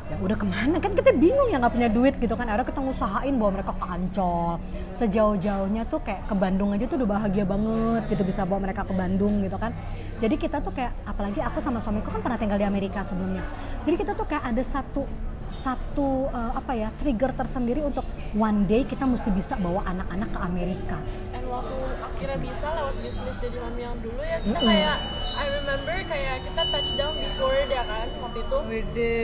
Ya udah ke mana kan kita bingung ya nggak punya duit gitu kan. Akhirnya kita ngusahain bawa mereka ke Ancol. Sejauh-jauhnya tuh kayak ke Bandung aja tuh udah bahagia banget gitu bisa bawa mereka ke Bandung gitu kan. Jadi kita tuh kayak apalagi aku sama suamiku kan pernah tinggal di Amerika sebelumnya. Jadi kita tuh kayak ada satu satu eh, apa ya trigger tersendiri untuk one day kita mesti bisa bawa anak-anak ke Amerika. and waktu akhirnya bisa lewat bisnis jadi mami yang dulu ya kita Mm-mm. kayak I remember kayak kita touchdown di Florida kan waktu itu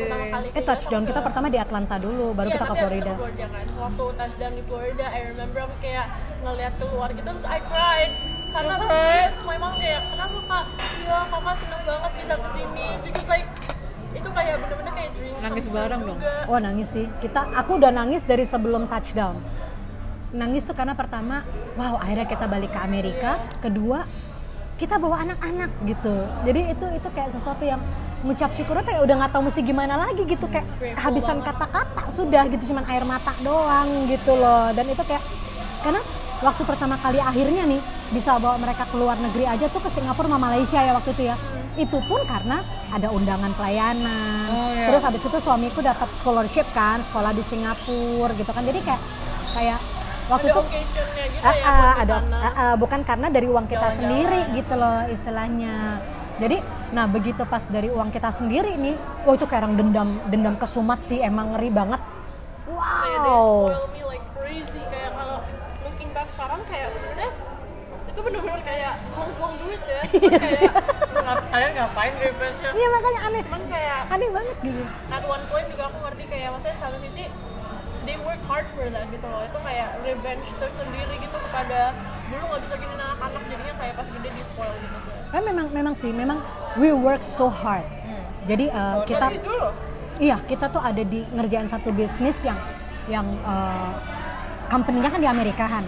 pertama kali Eh touchdown kita ke- pertama di Atlanta dulu, baru Iya, kita ke Florida. ke Florida kan. Waktu touchdown di Florida, I remember aku kayak ngeliat keluar gitu terus I cried. Karena terus, terus my mom kayak, kenapa kak? Iya, kakak seneng banget bisa ke sini. Because like, itu kayak bener-bener kayak dream Nangis bareng dong. Oh nangis sih. Kita, aku udah nangis dari sebelum touchdown. Nangis tuh karena pertama, wow akhirnya kita balik ke Amerika. Kedua, kita bawa anak-anak gitu. Jadi itu itu kayak sesuatu yang ngucap syukur tuh kayak udah nggak tahu mesti gimana lagi gitu kayak kehabisan kata-kata sudah gitu cuman air mata doang gitu loh dan itu kayak karena waktu pertama kali akhirnya nih bisa bawa mereka ke luar negeri aja tuh ke Singapura sama Malaysia ya waktu itu ya itu pun karena ada undangan pelayanan Oh, iya. terus habis itu suamiku dapat scholarship kan sekolah di Singapura gitu kan jadi kayak kayak waktu Ada itu gitu Ah, ya ah, ada ah, ah, bukan karena dari uang kita Jalan-jalan. sendiri gitu loh istilahnya. Jadi nah begitu pas dari uang kita sendiri nih oh itu kayak orang dendam dendam kesumat sih emang ngeri banget. Kayak they wow. spoil me like crazy. Kayak kalau looking back sekarang kayak sebenarnya itu bener-bener kayak buang-buang duit ya. Cuman kayak, Ngap- Kalian ngapain revenge iya makanya aneh. Cuman kayak aneh banget gitu. at one point juga aku ngerti kayak maksudnya satu sisi they work hard for that gitu loh. Itu kayak revenge tersendiri gitu kepada dulu nggak bisa gini anak-anak jadinya kayak pas gede di spoil gitu sih. Eh, memang memang sih memang we work so hard. Jadi eh, kita tapi dulu? Iya, kita tuh ada di ngerjain satu bisnis yang yang uh, company-nya kan di Amerikahan.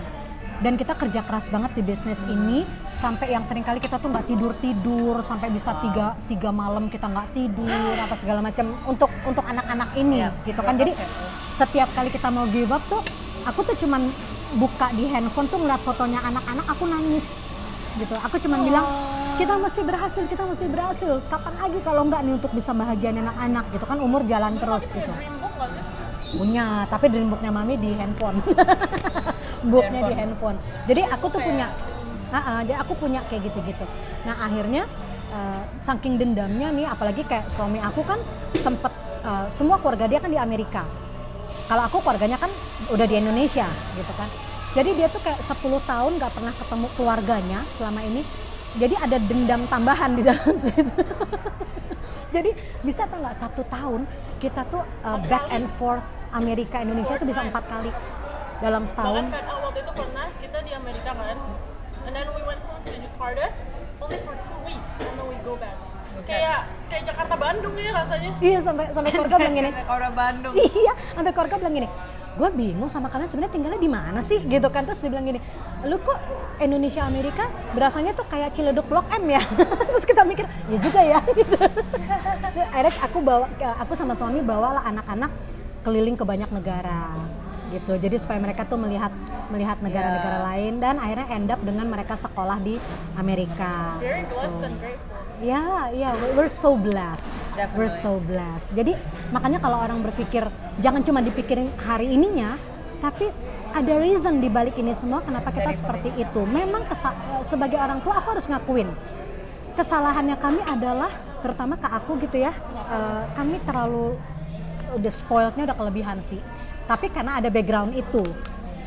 Dan kita kerja keras banget di bisnis ini sampai yang sering kali kita tuh nggak tidur tidur sampai bisa tiga tiga malam kita nggak tidur apa segala macam untuk untuk anak-anak ini Iya, gitu kan. Jadi setiap kali kita mau give up tuh aku tuh cuman buka di handphone tuh ngeliat fotonya anak-anak aku nangis gitu. Aku cuman bilang kita mesti berhasil, kita mesti berhasil. Kapan lagi kalau nggak nih untuk bisa bahagiain anak-anak gitu kan umur jalan terus gitu. Punya, tapi dream booknya mami di handphone. Booknya di handphone. Jadi aku tuh punya, Ah, ah, jadi aku punya kayak gitu-gitu. Nah akhirnya eh, saking dendamnya nih, apalagi kayak suami aku kan sempet eh, semua keluarga dia kan di Amerika. Kalau aku keluarganya kan udah di Indonesia gitu kan. Jadi dia tuh kayak 10 tahun nggak pernah ketemu keluarganya selama ini. Jadi ada dendam tambahan di dalam situ. Jadi bisa atau nggak satu tahun kita tuh uh, back and forth Amerika Indonesia itu bisa empat kali dalam setahun. bahkan kan ah, waktu itu pernah kita di Amerika kan and then we went home to Jakarta only for two weeks and then we go back kayak kayak Jakarta Bandung ya rasanya Iya sampai sampai keluarga bilang gini. Kalau Bandung. Iya, sampai keluarga bilang gini. Gue bingung sama kalian sebenarnya tinggalnya di mana sih gitu kan terus dia bilang gini, lu kok Indonesia Amerika berasanya tuh kayak Ciledug Blok M ya. terus kita mikir, ya juga ya gitu. Akhirnya aku bawa aku sama suami bawalah anak-anak keliling ke banyak negara gitu. Jadi supaya mereka tuh melihat melihat negara-negara Ya. lain dan akhirnya end up dengan mereka sekolah di Amerika. very gitu. blessed and grateful Ya, ya, we- we're so blessed. We're Definitely. so blessed. Jadi makanya kalau orang berpikir jangan cuma dipikirin hari ininya, tapi ada reason di balik ini semua kenapa kita Dari seperti itu. Memang sebagai orang tua aku harus ngakuin kesalahannya kami adalah terutama ke aku gitu ya, eh, kami terlalu udah spoilednya udah kelebihan sih. Tapi karena ada background itu,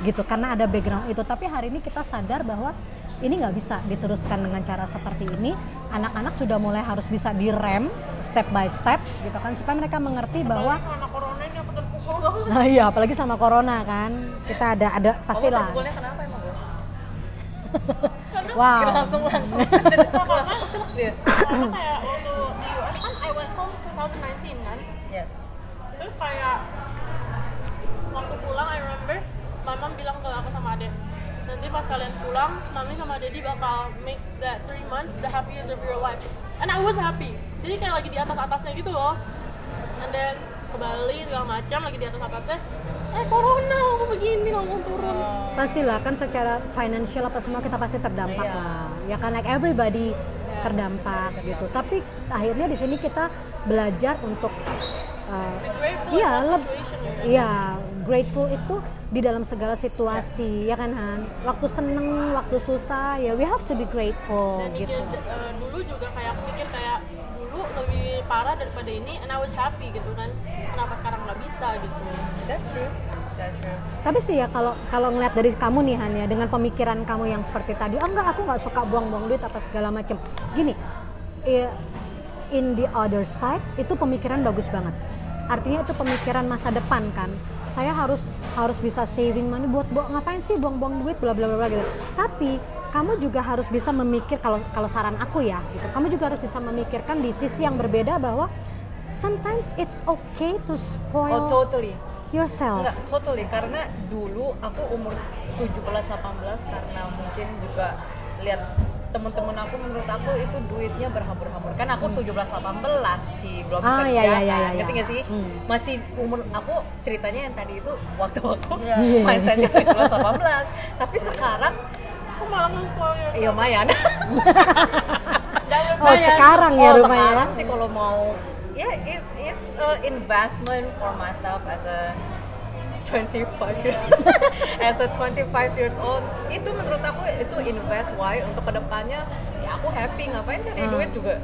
gitu. Karena ada background itu. Tapi hari ini kita sadar bahwa ini nggak bisa diteruskan dengan cara seperti ini. Anak-anak sudah mulai harus bisa direm step by step, gitu kan, supaya mereka mengerti bahwa Apalagi corona ini aku terpukul Nah iya, apalagi sama corona kan. Kita ada ada pastilah. Terpukulnya kenapa emang bos? Wow. Kira langsung langsung jadi langsung keselak dia. karena kayak waktu di US kan I went home 2019 kan Yes. terus kayak waktu pulang I remember mama bilang ke aku sama adek nanti pas kalian pulang mami sama daddy bakal make that three months the happiest of your life. And I was happy. Jadi kayak lagi di atas atasnya gitu loh. And then ke Bali segala macam lagi di atas atasnya eh corona langsung begini langsung turun. Pastilah kan secara financial apa semua kita pasti terdampak Iya. lah. Ya kan like everybody terdampak gitu. Tapi akhirnya di sini kita belajar untuk uh, Iya. Iya, grateful itu di dalam segala situasi, ya kan Han? Waktu seneng, waktu susah, ya we have to be grateful dan gitu. mikir eh, dulu juga kayak aku mikir kayak dulu lebih parah daripada ini and I was happy gitu kan kenapa sekarang nggak bisa gitu That's true. That's true. Tapi sih ya kalau kalau ngeliat dari kamu nih Han ya, dengan pemikiran kamu yang seperti tadi, oh enggak aku nggak suka buang-buang duit apa segala macem. Gini, ya, in the other side itu pemikiran bagus banget. Artinya itu pemikiran masa depan kan. Saya harus harus bisa saving money buat buat ngapain sih buang-buang duit bla bla bla gitu. Tapi kamu juga harus bisa memikir kalau kalau saran aku ya gitu. Kamu juga harus bisa memikirkan di sisi yang berbeda bahwa sometimes it's okay to spoil Oh, totally. yourself. Enggak, totally. Karena dulu aku umur 17-18 karena mungkin juga lihat teman-teman aku menurut aku itu duitnya berhambur-hambur kan aku 17-18 sih belum Ah, kerja iya, iya, kan. iya, iya. ngerti nggak sih? Hmm. masih umur aku ceritanya yang tadi itu waktu aku Iya. mindsetnya 17-18 tapi sekarang aku malah ngelupain ya lumayan. Oh sekarang ya oh, rupanya. sekarang sih kalau mau ya it, it's a investment for myself as a 25 years as a 25 years old itu menurut aku itu invest why? Untuk ke depannya ya aku happy. Ngapain cari Hmm. duit juga?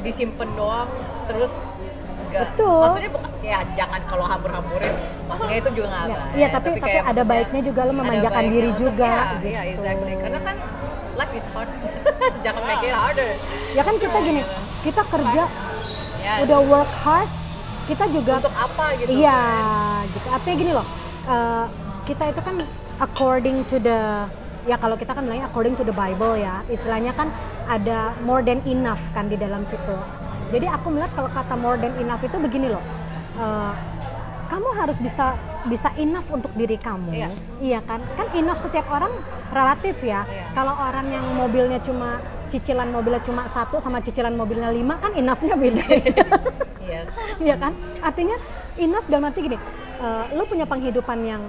Disimpan doang terus enggak. Betul. maksudnya bukan ya jangan kalau hambur-hamburin. Maksudnya itu juga nggak Ya, baik. iya, tapi- tapi kayak ada baiknya juga lo memanjakan diri untuk- juga, ya, gitu. iya exactly. Karena kan life is hard. Jangan make it harder. Ya kan kita gini, kita kerja ya udah work hard, kita juga untuk apa gitu iya gitu. Artinya gini loh, eh, kita itu kan according to the ya kalau kita kan bilangnya according to the Bible ya, istilahnya kan ada more than enough kan di dalam situ. Jadi aku melihat kalau kata more than enough itu begini loh. eh, kamu harus bisa bisa enough untuk diri kamu. Iya. Iya kan? Kan enough setiap orang relatif ya. Iya. Kalau orang yang mobilnya cuma cicilan mobilnya cuma satu sama cicilan mobilnya lima kan enoughnya beda. yes Iya kan? Artinya enough dalam arti gini, eh, lu punya penghidupan yang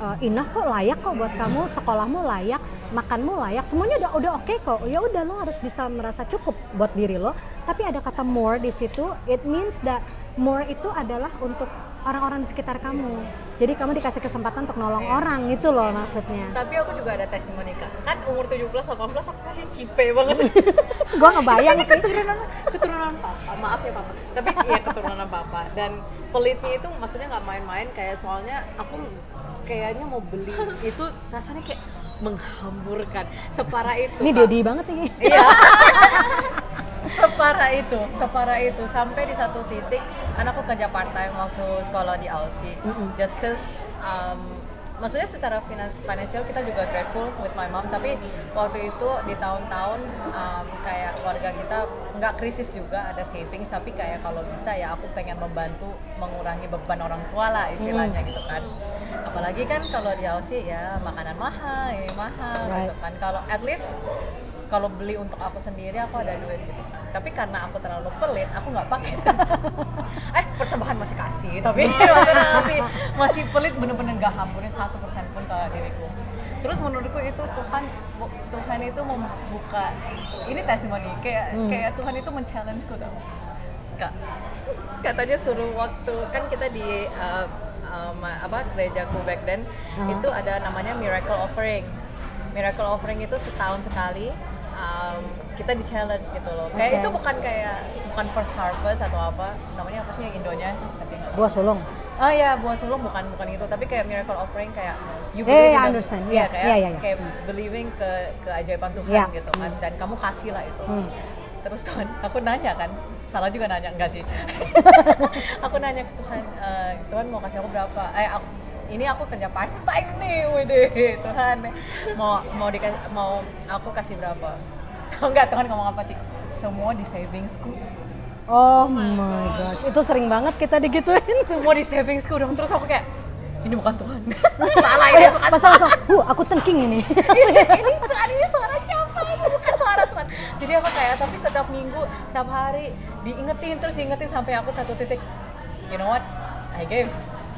eh, enough kok layak kok buat kamu, sekolahmu layak, makanmu layak, semuanya udah udah oke kok. Ya udah lo harus bisa merasa cukup buat diri lo. Tapi ada kata more di situ, it means that more itu adalah untuk orang-orang di sekitar kamu. Jadi kamu dikasih kesempatan untuk nolong orang itu loh maksudnya. tapi aku juga ada testimoni kak kan umur 17 18 aku masih cipe banget Gua ngebayang sih. keturunan keturunan papa maaf ya papa tapi ya keturunan papa dan pelitnya itu maksudnya nggak main-main kayak soalnya aku kayaknya mau beli itu rasanya kayak menghamburkan separah itu Ini dedi banget ini. Iya. separah itu, separah itu. Sampai di satu titik kan aku kerja part time waktu sekolah di Aussie. Just cause um, maksudnya secara finan- financial kita juga grateful with my mom. Tapi waktu itu di tahun-tahun um, kayak keluarga kita nggak krisis juga ada savings. Tapi kayak kalau bisa ya aku pengen membantu mengurangi beban orang tua lah istilahnya gitu kan. Apalagi kan kalau di Aussie ya makanan mahal ini mahal gitu Right. kan. Kalau at least kalau beli untuk aku sendiri aku ada duit gitu kan. Tapi karena aku terlalu pelit aku nggak pakai eh persembahan masih kasih tapi masih masih pelit bener-bener nggak hampurin satu persen pun ke diriku. Terus menurutku itu Tuhan Tuhan itu membuka ini testimoni kayak kayak Tuhan itu men-challenge-ku tau. Kak katanya suruh waktu kan kita di uh, um, apa gerejaku back then Hmm. itu ada namanya miracle offering. Miracle offering itu setahun sekali um, kita di challenge gitu loh kayak Oke. itu bukan kayak bukan first harvest atau apa namanya apa sih yang Indonya tapi Buah sulung. Oh ya, buah sulung bukan bukan itu, tapi kayak miracle offering kayak you Eh, believe in I the- understand. Iya, Iya, kayak iya, iya, iya. kayak believing ke keajaiban Tuhan Iya. gitu kan dan kamu kasih lah itu. Hmm. Terus Tuhan, aku nanya kan, salah juga nanya enggak sih? aku nanya ke Tuhan, "Eh, Tuhan mau kasih aku berapa? Eh aku ini aku kerja part time nih, wede Tuhan. Mau mau dikasih mau aku kasih berapa? Kalau enggak Tuhan ngomong apa sih? Semua di savingsku. Oh my gosh, itu sering banget kita digituin. semua di savingsku dong. Terus aku kayak ini bukan Tuhan. Salah ini bukan Pas langsung, "Hu, aku tengking ini." ini suara ini suara siapa? Ini bukan suara Tuhan. Jadi aku kayak tapi setiap minggu setiap hari diingetin terus diingetin sampai aku satu titik. You know what? I gave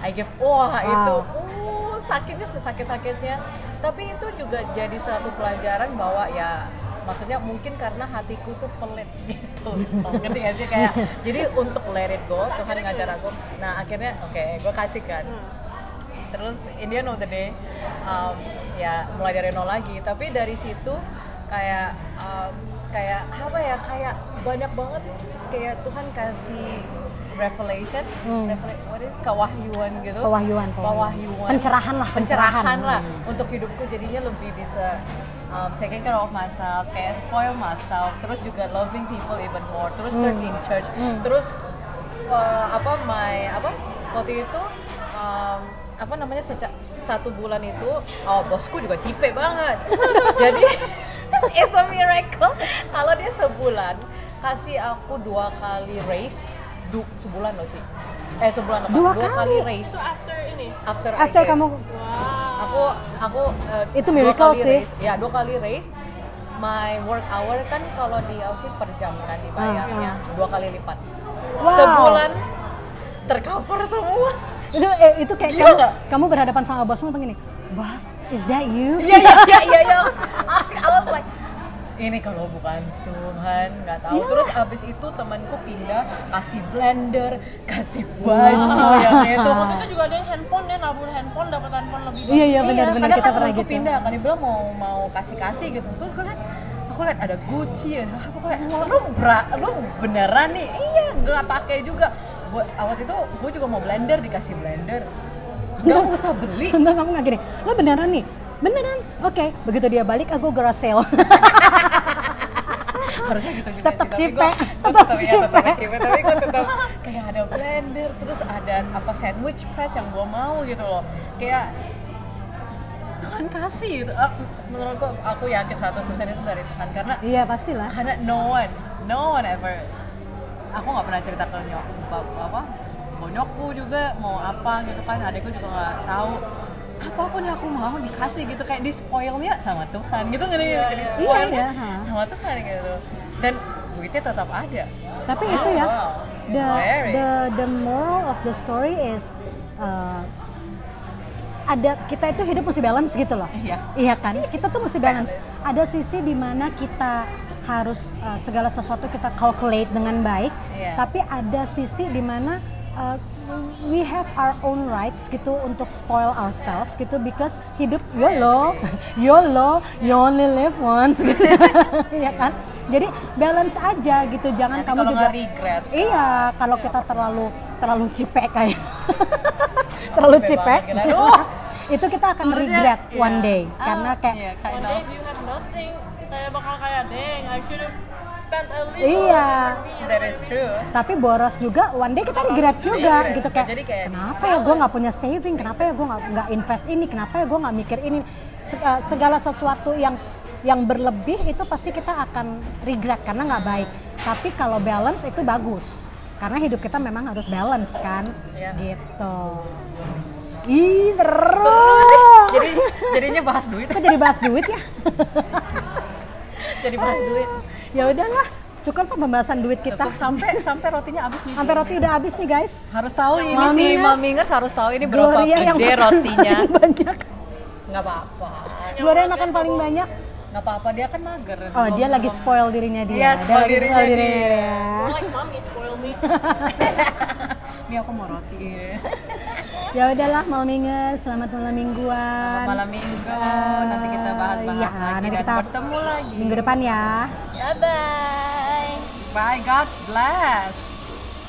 I gave wah itu uh sakitnya sesakit sakitnya tapi itu juga jadi satu pelajaran bahwa ya maksudnya mungkin karena hatiku tuh pelit gitu. Ngerti gak sih? Kayak jadi untuk let it go Tuhan ngajar aku. Nah akhirnya oke gue kasih kan. Terus in the end of the day um, ya mulai dari nol lagi. Tapi dari situ kayak um, kayak apa ya kayak banyak banget kayak Tuhan kasih revelation. Hmm. revela- what is kewahyuan gitu. Pewahyuan, pewahyuan Pencerahan lah, pencerahan, pencerahan. lah. Hmm. untuk hidupku jadinya lebih bisa um, taking care of myself kayak spoil myself terus juga loving people even more terus serve in church. Hmm. terus uh, apa my apa waktu itu um, apa namanya seca- satu bulan itu oh bosku juga cipe banget. Jadi it's a miracle. Kalau dia sebulan kasih aku dua kali raise du, sebulan loh Ci. Eh sebulan apa? Dua kali? kali? raise itu after ini? After, After kamu. Wow aku aku uh, Itu dua miracle kali sih. raise. ya dua kali raise my work hour kan kalau di Aussie per jam kan dibayarnya. Dua kali lipat. Wow. sebulan tercover semua. Itu eh, itu kayak Gila kamu, kamu berhadapan sama bosmu begini bos is that you? Iya iya iya iya iya. I was like ini kalau bukan Tuhan nggak tahu. Iya. terus abis itu temanku pindah kasih blender kasih baju yang itu. Waktu itu juga ada yang handphone ya nabung handphone dapat handphone lebih iya iya benar benar. karena kita pernah gitu. pindah kan dia bilang mau mau kasih kasih gitu. Terus gue liat aku liat ada Gucci ya. Aku kayak "Wah, lu bra, lu beneran nih? Iya nggak pakai juga. Gua, waktu itu gue juga mau blender dikasih blender. Nggak usah beli. Enggak, kamu nggak gini. Lo beneran nih? Beneran. Oke. Begitu dia balik aku garage sale harusnya gitu juga Tetap sih, tapi cipe, gua- gua tetap ya cipe. tapi gue tetap kayak ada blender terus ada apa sandwich press yang gue mau gitu loh. Kayak Tuhan kasih gitu. Ah, menurutku aku yakin 100% itu dari Tuhan karena iya pastilah. karena no one no one ever. Aku nggak pernah cerita ke nyok apa bonyokku juga mau apa gitu kan. Adekku juga nggak tahu apa pun yang aku mau dikasih gitu kayak di spoilnya sama Tuhan gitu nggak Iya, di iya. spoilnya Iya, ha. sama Tuhan gitu dan duitnya tetap ada tapi itu ya wow. the the the moral of the story is uh, ada kita itu hidup mesti balance gitu loh Iya. iya kan kita tuh mesti balance ada sisi di mana kita harus uh, segala sesuatu kita calculate dengan baik Iya. tapi ada sisi di mana uh, we have our own rights gitu untuk spoil ourselves gitu because hidup YOLO YOLO you only live once gitu. Ya kan? Jadi balance aja gitu jangan Nanti kamu kalau juga regret. Iya, kalau kita terlalu terlalu cipek kayak terlalu cipek, itu kita akan Sebenarnya, regret iya. one day Ah, karena kayak iya, kind one day. If you have nothing kayak bakal kayak dang I should have spent at least Iya. that is true. Tapi boros juga one day kita regret juga regret. gitu kayak, Jadi kayak kenapa ya gue nggak punya saving? Kenapa ya gue nggak nggak invest ini? Kenapa ya gue nggak mikir ini? Se- eh, segala sesuatu yang yang berlebih itu pasti kita akan regret karena nggak baik. Tapi kalau balance itu bagus karena hidup kita memang harus balance kan? Iya. gitu. Ih seru. Jadi jadinya bahas duit. Kok jadi bahas duit ya jadi bahas duit. Ya udahlah cukup pembahasan duit kita. Cukup sampai sampai rotinya habis nih. Sampai roti udah habis nih guys. Harus tahu ini Mamingers. sih mamingers harus tahu ini berapa Gloria yang gede makan rotinya. banyak. Nggak apa-apa. Gloria yang makan paling banyak. Nggak apa-apa dia kan mager. Oh dia lagi spoil dirinya dia. Iya, dia spoil lagi dirinya spoil dia. dirinya like mommy spoil me. Ini aku mau roti ya udahlah malmingers selamat malam mingguan. Malam minggu. Nanti kita bahas-bahas Iya, lagi nanti dan kita bertemu lagi. minggu depan ya. Bye bye bye God bless